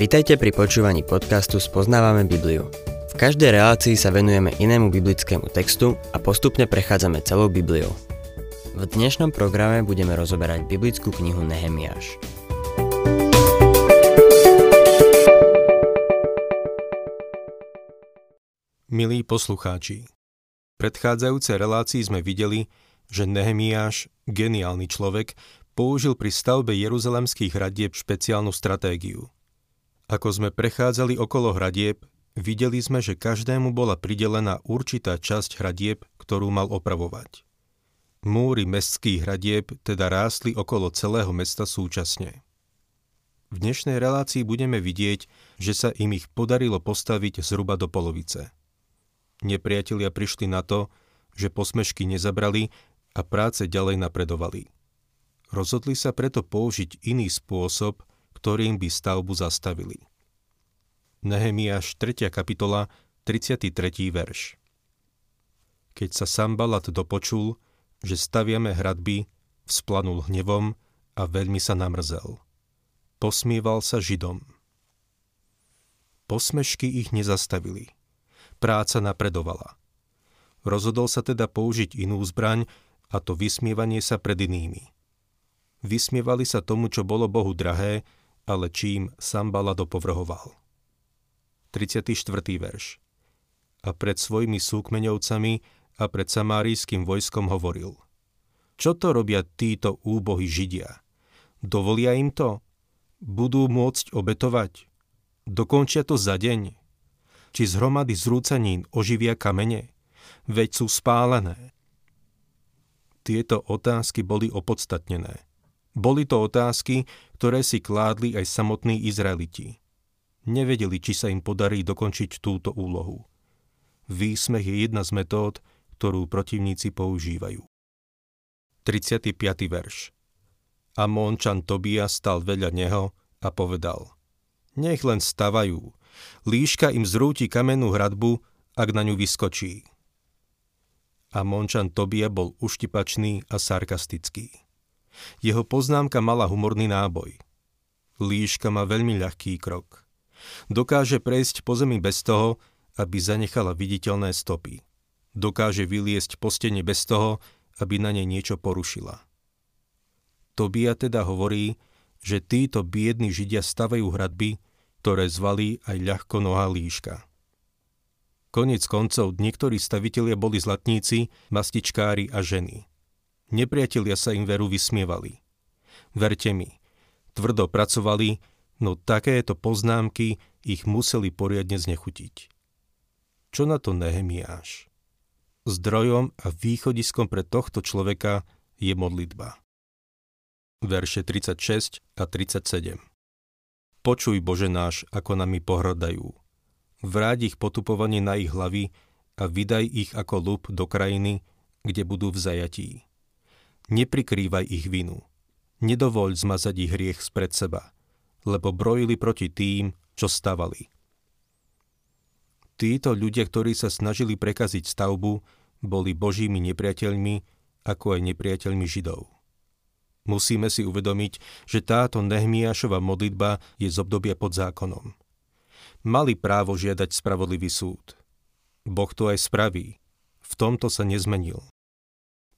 Vitajte pri počúvaní podcastu Spoznávame Bibliu. V každej relácii sa venujeme inému biblickému textu a postupne prechádzame celou Bibliou. V dnešnom programe budeme rozoberať biblickú knihu Nehemiáš. Milí poslucháči, v predchádzajúcej relácii sme videli, že Nehemiáš, geniálny človek, použil pri stavbe jeruzalemských hradieb špeciálnu stratégiu. Ako sme prechádzali okolo hradieb, videli sme, že každému bola pridelená určitá časť hradieb, ktorú mal opravovať. Múry mestských hradieb teda rástli okolo celého mesta súčasne. V dnešnej relácii budeme vidieť, že sa im ich podarilo postaviť zhruba do polovice. Nepriatelia prišli na to, že posmešky nezabrali a práce ďalej napredovali. Rozhodli sa preto použiť iný spôsob, ktorým by stavbu zastavili. Nehemiáš 3. kapitola, 33. verš. Keď sa Sambalat dopočul, že staviame hradby, vzplanul hnevom a veľmi sa namrzel. Posmieval sa Židom. Posmešky ich nezastavili. Práca napredovala. Rozhodol sa teda použiť inú zbraň, a to vysmievanie sa pred inými – Vysmievali sa tomu, čo bolo Bohu drahé, ale čím Sambala dopovrhoval. 34. verš A pred svojimi súkmeňovcami a pred samárijským vojskom hovoril Čo to robia títo úbohy Židia? Dovolia im to? Budú môcť obetovať? Dokončia to za deň? Či z hromady zrúcanín oživia kamene? Veď sú spálené. Tieto otázky boli opodstatnené – boli to otázky, ktoré si kládli aj samotní Izraeliti. Nevedeli, či sa im podarí dokončiť túto úlohu. Výsmech je jedna z metód, ktorú protivníci používajú. 35. verš Mončan Tobia stal vedľa neho a povedal Nech len stavajú, líška im zrúti kamennú hradbu, ak na ňu vyskočí. A Mončan Tobia bol uštipačný a sarkastický. Jeho poznámka mala humorný náboj. Líška má veľmi ľahký krok. Dokáže prejsť po zemi bez toho, aby zanechala viditeľné stopy. Dokáže vyliesť po stene bez toho, aby na nej niečo porušila. Tobia teda hovorí, že títo biední židia stavajú hradby, ktoré zvalí aj ľahko noha líška. Konec koncov niektorí stavitelia boli zlatníci, mastičkári a ženy. Nepriatelia sa im veru vysmievali. Verte mi, tvrdo pracovali, no takéto poznámky ich museli poriadne znechutiť. Čo na to Nehemiáš? Zdrojom a východiskom pre tohto človeka je modlitba. Verše 36 a 37 Počuj, Bože náš, ako nami pohrdajú. Vráť ich potupovanie na ich hlavy a vydaj ich ako lup do krajiny, kde budú v zajatí. Neprikrývaj ich vinu. Nedovoľ zmazať ich hriech spred seba, lebo brojili proti tým, čo stavali. Títo ľudia, ktorí sa snažili prekaziť stavbu, boli božími nepriateľmi, ako aj nepriateľmi Židov. Musíme si uvedomiť, že táto Nehmiášova modlitba je z obdobia pod zákonom. Mali právo žiadať spravodlivý súd. Boh to aj spraví. V tomto sa nezmenil.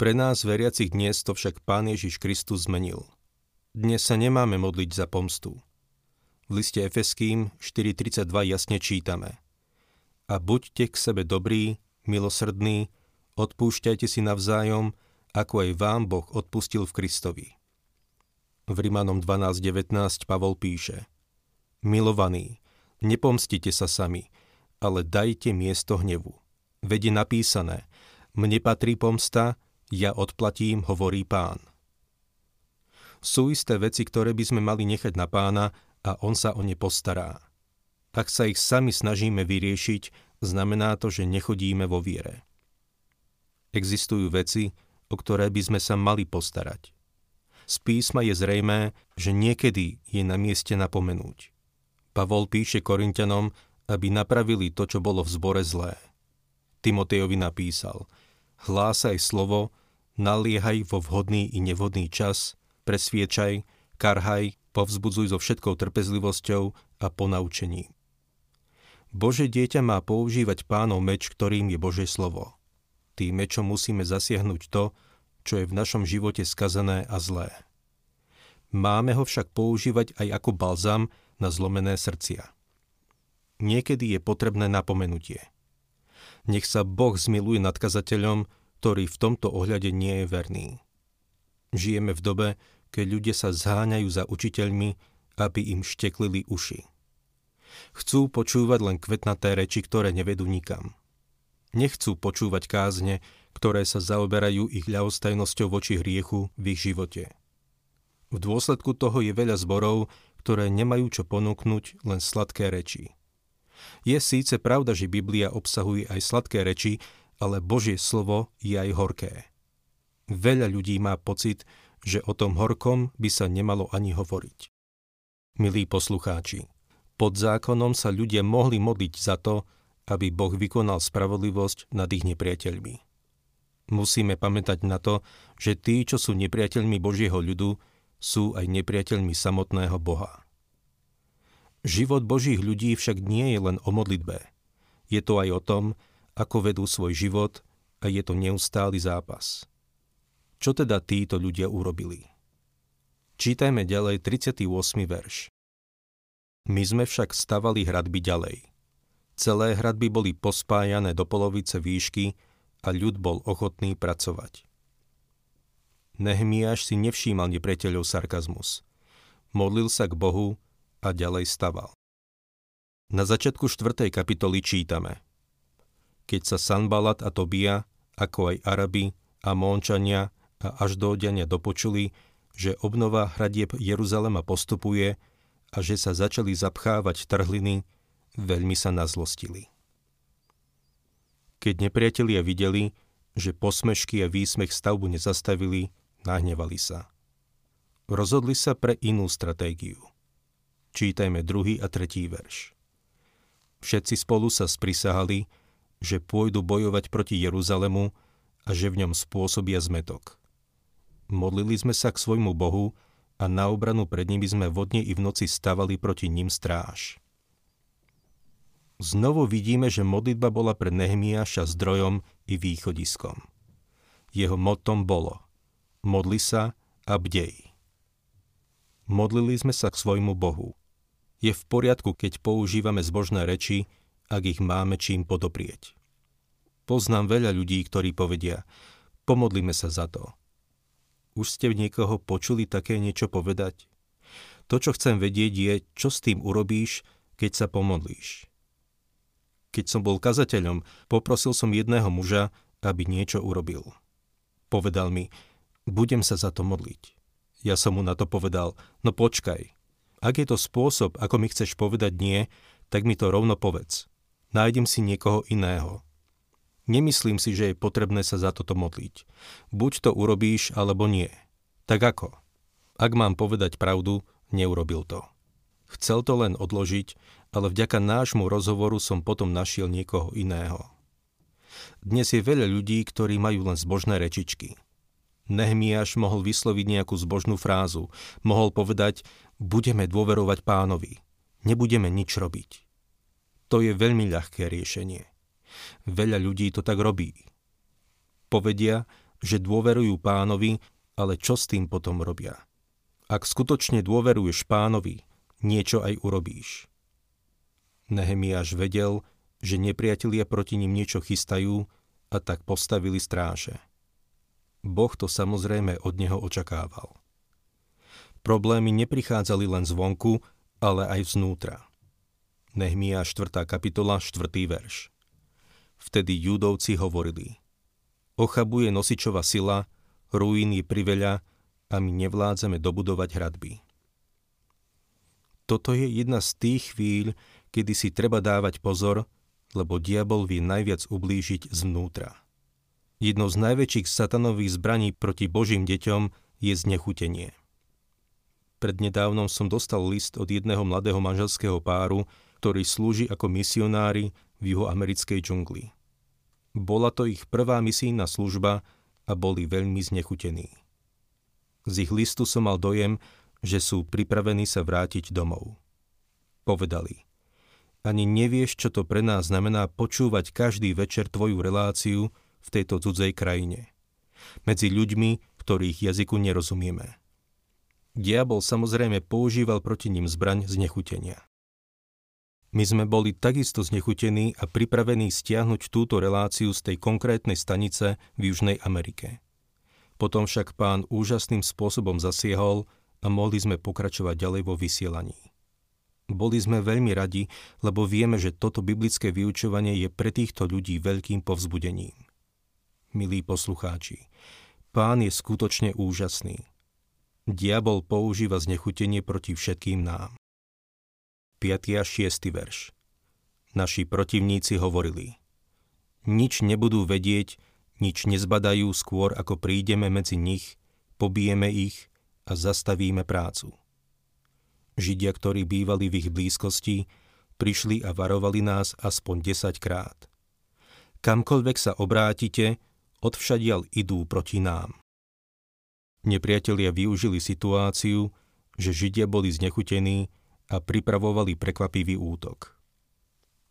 Pre nás veriacich dnes to však Pán Ježiš Kristus zmenil. Dnes sa nemáme modliť za pomstu. V liste Efeským 4.32 jasne čítame A buďte k sebe dobrí, milosrdní, odpúšťajte si navzájom, ako aj vám Boh odpustil v Kristovi. V Rimanom 12.19 Pavol píše Milovaní, nepomstite sa sami, ale dajte miesto hnevu. Veď je napísané, mne patrí pomsta, ja odplatím, hovorí pán. Sú isté veci, ktoré by sme mali nechať na pána a on sa o ne postará. Ak sa ich sami snažíme vyriešiť, znamená to, že nechodíme vo viere. Existujú veci, o ktoré by sme sa mali postarať. Z písma je zrejmé, že niekedy je na mieste napomenúť. Pavol píše Korintianom, aby napravili to, čo bolo v zbore zlé. Timotejovi napísal – hlásaj slovo, naliehaj vo vhodný i nevhodný čas, presviečaj, karhaj, povzbudzuj so všetkou trpezlivosťou a ponaučením. Bože dieťa má používať pánov meč, ktorým je Bože slovo. Tým mečom musíme zasiahnuť to, čo je v našom živote skazané a zlé. Máme ho však používať aj ako balzam na zlomené srdcia. Niekedy je potrebné napomenutie. Nech sa Boh zmiluje nad kazateľom, ktorý v tomto ohľade nie je verný. Žijeme v dobe, keď ľudia sa zháňajú za učiteľmi, aby im šteklili uši. Chcú počúvať len kvetnaté reči, ktoré nevedú nikam. Nechcú počúvať kázne, ktoré sa zaoberajú ich ľahostajnosťou voči hriechu v ich živote. V dôsledku toho je veľa zborov, ktoré nemajú čo ponúknuť, len sladké reči. Je síce pravda, že Biblia obsahuje aj sladké reči, ale Božie slovo je aj horké. Veľa ľudí má pocit, že o tom horkom by sa nemalo ani hovoriť. Milí poslucháči, pod zákonom sa ľudia mohli modliť za to, aby Boh vykonal spravodlivosť nad ich nepriateľmi. Musíme pamätať na to, že tí, čo sú nepriateľmi Božieho ľudu, sú aj nepriateľmi samotného Boha. Život Božích ľudí však nie je len o modlitbe. Je to aj o tom, ako vedú svoj život a je to neustály zápas. Čo teda títo ľudia urobili? Čítajme ďalej 38. verš. My sme však stavali hradby ďalej. Celé hradby boli pospájané do polovice výšky a ľud bol ochotný pracovať. Nehemiáš si nevšímal nepriateľov sarkazmus. Modlil sa k Bohu a ďalej staval. Na začiatku 4. kapitoly čítame Keď sa Sanbalat a Tobia, ako aj Arabi, a Mončania a až Aždóďania dopočuli, že obnova hradieb Jeruzalema postupuje a že sa začali zapchávať trhliny, veľmi sa nazlostili. Keď nepriatelia videli, že posmešky a výsmech stavbu nezastavili, nahnevali sa. Rozhodli sa pre inú stratégiu. Čítajme druhý a tretí verš. Všetci spolu sa sprisahali, že pôjdu bojovať proti Jeruzalemu a že v ňom spôsobia zmetok. Modlili sme sa k svojmu Bohu a na obranu pred nimi sme vodne i v noci stavali proti ním stráž. Znovu vidíme, že modlitba bola pre Nehemiáša zdrojom i východiskom. Jeho motom bolo modli sa a bdej. Modlili sme sa k svojmu Bohu. Je v poriadku, keď používame zbožné reči, ak ich máme čím podoprieť. Poznám veľa ľudí, ktorí povedia, pomodlíme sa za to – už ste niekoho počuli také niečo povedať? To, čo chcem vedieť, je, čo s tým urobíš, keď sa pomodlíš. Keď som bol kazateľom, poprosil som jedného muža, aby niečo urobil. Povedal mi, budem sa za to modliť. Ja som mu na to povedal, no počkaj. Ak je to spôsob, ako mi chceš povedať nie, tak mi to rovno povedz. Nájdem si niekoho iného. Nemyslím si, že je potrebné sa za toto modliť. Buď to urobíš, alebo nie. Tak ako? Ak mám povedať pravdu, neurobil to. Chcel to len odložiť, ale vďaka nášmu rozhovoru som potom našiel niekoho iného. Dnes je veľa ľudí, ktorí majú len zbožné rečičky. Nehmiaš mohol vysloviť nejakú zbožnú frázu. Mohol povedať, budeme dôverovať pánovi. Nebudeme nič robiť. To je veľmi ľahké riešenie. Veľa ľudí to tak robí. Povedia, že dôverujú pánovi, ale čo s tým potom robia? Ak skutočne dôveruješ pánovi, niečo aj urobíš. Nehemiáš vedel, že nepriatelia proti ním niečo chystajú a tak postavili stráže. Boh to samozrejme od neho očakával. Problémy neprichádzali len zvonku, ale aj vznútra. Nehmia 4. kapitola 4. verš. Vtedy judovci hovorili, ochabuje nosičová sila, ruín je priveľa a my nevládzame dobudovať hradby. Toto je jedna z tých chvíľ, kedy si treba dávať pozor, lebo diabol vie najviac ublížiť zvnútra. Jednou z najväčších satanových zbraní proti Božím deťom je znechutenie. Prednedávnom som dostal list od jedného mladého manželského páru, ktorý slúži ako misionári v juhoamerickej džungli. Bola to ich prvá misijná služba a boli veľmi znechutení. Z ich listu som mal dojem, že sú pripravení sa vrátiť domov. Povedali, ani nevieš, čo to pre nás znamená počúvať každý večer tvoju reláciu v tejto cudzej krajine. Medzi ľuďmi, ktorých jazyku nerozumieme. Diabol samozrejme používal proti ním zbraň znechutenia. My sme boli takisto znechutení a pripravení stiahnuť túto reláciu z tej konkrétnej stanice v Južnej Amerike. Potom však pán úžasným spôsobom zasiehol a mohli sme pokračovať ďalej vo vysielaní. Boli sme veľmi radi, lebo vieme, že toto biblické vyučovanie je pre týchto ľudí veľkým povzbudením. Milí poslucháči, pán je skutočne úžasný. Diabol používa znechutenie proti všetkým nám. 5. a 6. verš. Naši protivníci hovorili, nič nebudú vedieť, nič nezbadajú skôr, ako prídeme medzi nich, pobijeme ich a zastavíme prácu. Židia, ktorí bývali v ich blízkosti, prišli a varovali nás aspoň 10 krát. Kamkoľvek sa obrátite, odvšadial idú proti nám. Nepriatelia využili situáciu, že Židia boli znechutení a pripravovali prekvapivý útok.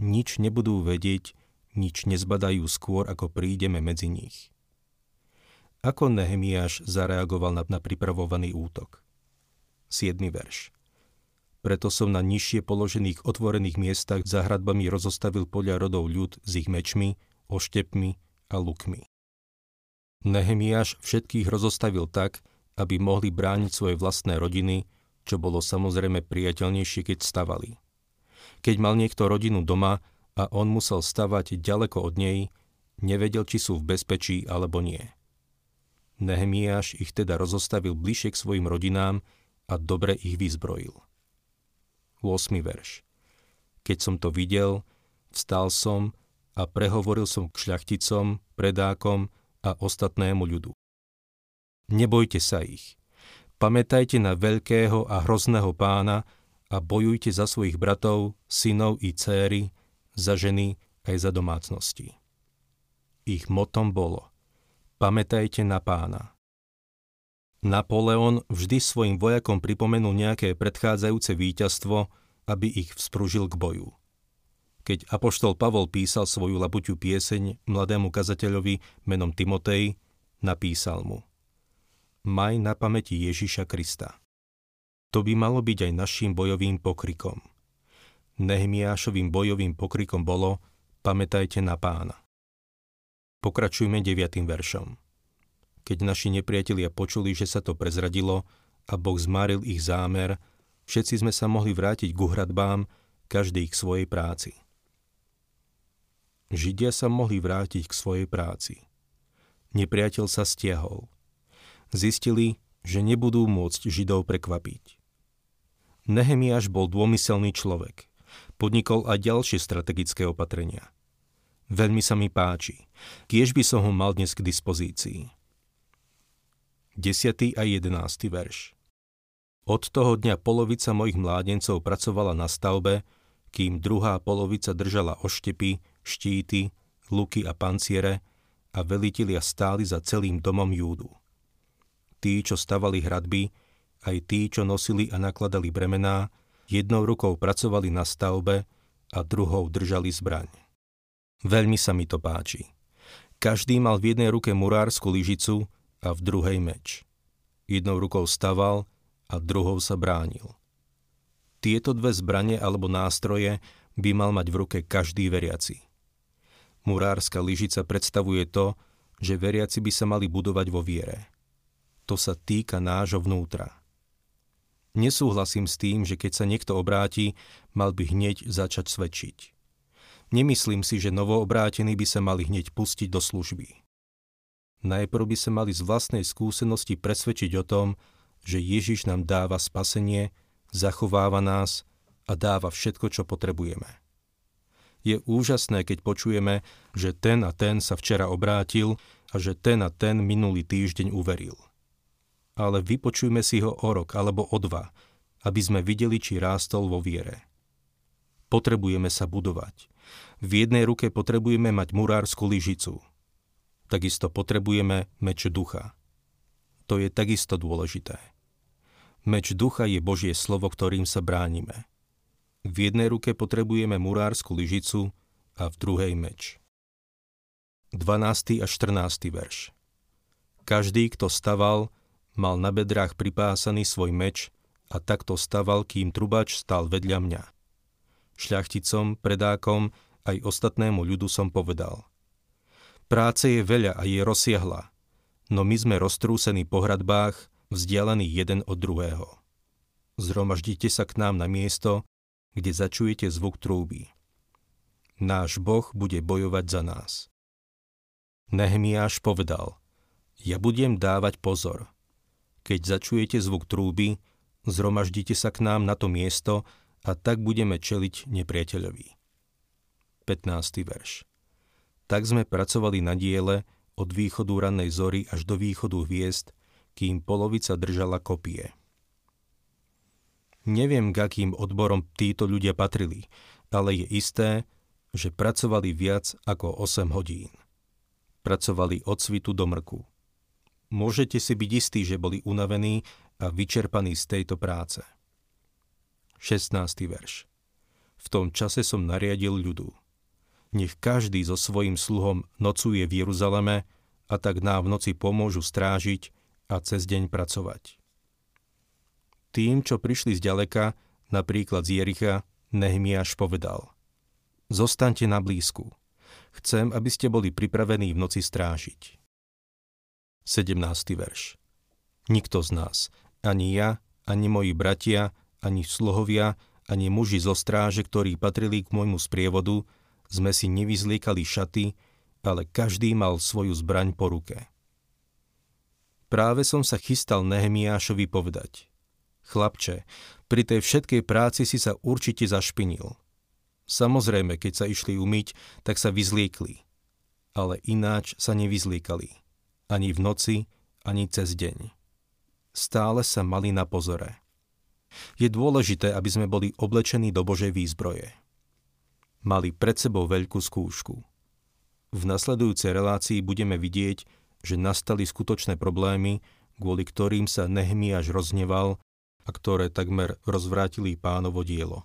Nič nebudú vedieť, nič nezbadajú skôr, ako prídeme medzi nich. Ako Nehemiáš zareagoval na, na pripravovaný útok? 7. verš. Preto som na nižšie položených otvorených miestach za hradbami rozostavil podľa rodov ľud s ich mečmi, oštepmi a lukmi. Nehemiáš všetkých rozostavil tak, aby mohli brániť svoje vlastné rodiny čo bolo samozrejme priateľnejšie, keď stavali. Keď mal niekto rodinu doma a on musel stavať ďaleko od nej, nevedel, či sú v bezpečí alebo nie. Nehemiáš ich teda rozostavil bližšie k svojim rodinám a dobre ich vyzbrojil. 8. verš Keď som to videl, vstal som a prehovoril som k šľachticom, predákom a ostatnému ľudu. Nebojte sa ich, Pamätajte na veľkého a hrozného pána a bojujte za svojich bratov, synov i céry, za ženy aj za domácnosti. Ich motom bolo Pamätajte na pána. Napoleon vždy svojim vojakom pripomenul nejaké predchádzajúce víťazstvo, aby ich vzpružil k boju. Keď apoštol Pavol písal svoju labuťu pieseň mladému kazateľovi menom Timotej, napísal mu – maj na pamäti Ježiša Krista. To by malo byť aj našim bojovým pokrikom. Nehemiášovým bojovým pokrikom bolo Pamätajte na pána. Pokračujme 9. veršom. Keď naši nepriatelia počuli, že sa to prezradilo a Boh zmaril ich zámer, všetci sme sa mohli vrátiť ku hradbám, každý k svojej práci. Židia sa mohli vrátiť k svojej práci. Nepriateľ sa stiahol zistili, že nebudú môcť Židov prekvapiť. Nehemiáš bol dômyselný človek. Podnikol aj ďalšie strategické opatrenia. Veľmi sa mi páči. Kiež by som ho mal dnes k dispozícii. 10. a 11. verš Od toho dňa polovica mojich mládencov pracovala na stavbe, kým druhá polovica držala oštepy, štíty, luky a panciere a velitelia stáli za celým domom Júdu tí, čo stavali hradby, aj tí, čo nosili a nakladali bremená, jednou rukou pracovali na stavbe a druhou držali zbraň. Veľmi sa mi to páči. Každý mal v jednej ruke murársku lyžicu a v druhej meč. Jednou rukou staval a druhou sa bránil. Tieto dve zbranie alebo nástroje by mal mať v ruke každý veriaci. Murárska lyžica predstavuje to, že veriaci by sa mali budovať vo viere to sa týka nášho vnútra. Nesúhlasím s tým, že keď sa niekto obráti, mal by hneď začať svedčiť. Nemyslím si, že novoobrátení by sa mali hneď pustiť do služby. Najprv by sa mali z vlastnej skúsenosti presvedčiť o tom, že Ježiš nám dáva spasenie, zachováva nás a dáva všetko, čo potrebujeme. Je úžasné, keď počujeme, že ten a ten sa včera obrátil a že ten a ten minulý týždeň uveril ale vypočujme si ho o rok alebo o dva, aby sme videli, či rástol vo viere. Potrebujeme sa budovať. V jednej ruke potrebujeme mať murársku lyžicu. Takisto potrebujeme meč ducha. To je takisto dôležité. Meč ducha je Božie slovo, ktorým sa bránime. V jednej ruke potrebujeme murársku lyžicu a v druhej meč. 12. a 14. verš Každý, kto staval, mal na bedrách pripásaný svoj meč a takto staval, kým trubač stal vedľa mňa. Šľachticom, predákom, aj ostatnému ľudu som povedal. Práce je veľa a je rozsiahla, no my sme roztrúsení po hradbách, vzdialení jeden od druhého. Zromaždite sa k nám na miesto, kde začujete zvuk trúby. Náš Boh bude bojovať za nás. Nehemiáš povedal – ja budem dávať pozor. Keď začujete zvuk trúby, zromaždite sa k nám na to miesto a tak budeme čeliť nepriateľovi. 15. verš Tak sme pracovali na diele od východu rannej zory až do východu hviezd, kým polovica držala kopie. Neviem, k akým odborom títo ľudia patrili, ale je isté, že pracovali viac ako 8 hodín. Pracovali od svitu do mrku. Môžete si byť istí, že boli unavení a vyčerpaní z tejto práce. 16. verš V tom čase som nariadil ľudu. Nech každý so svojim sluhom nocuje v Jeruzaleme a tak nám v noci pomôžu strážiť a cez deň pracovať. Tým, čo prišli z ďaleka, napríklad z Jericha, Nehemiáš povedal Zostaňte na blízku. Chcem, aby ste boli pripravení v noci strážiť. 17. verš. Nikto z nás, ani ja, ani moji bratia, ani sluhovia, ani muži zo stráže, ktorí patrili k môjmu sprievodu, sme si nevyzliekali šaty, ale každý mal svoju zbraň po ruke. Práve som sa chystal Nehemiášovi povedať. Chlapče, pri tej všetkej práci si sa určite zašpinil. Samozrejme, keď sa išli umyť, tak sa vyzliekli. Ale ináč sa nevyzliekali ani v noci, ani cez deň. Stále sa mali na pozore. Je dôležité, aby sme boli oblečení do Božej výzbroje. Mali pred sebou veľkú skúšku. V nasledujúcej relácii budeme vidieť, že nastali skutočné problémy, kvôli ktorým sa Nehemiáš rozneval a ktoré takmer rozvrátili pánovo dielo.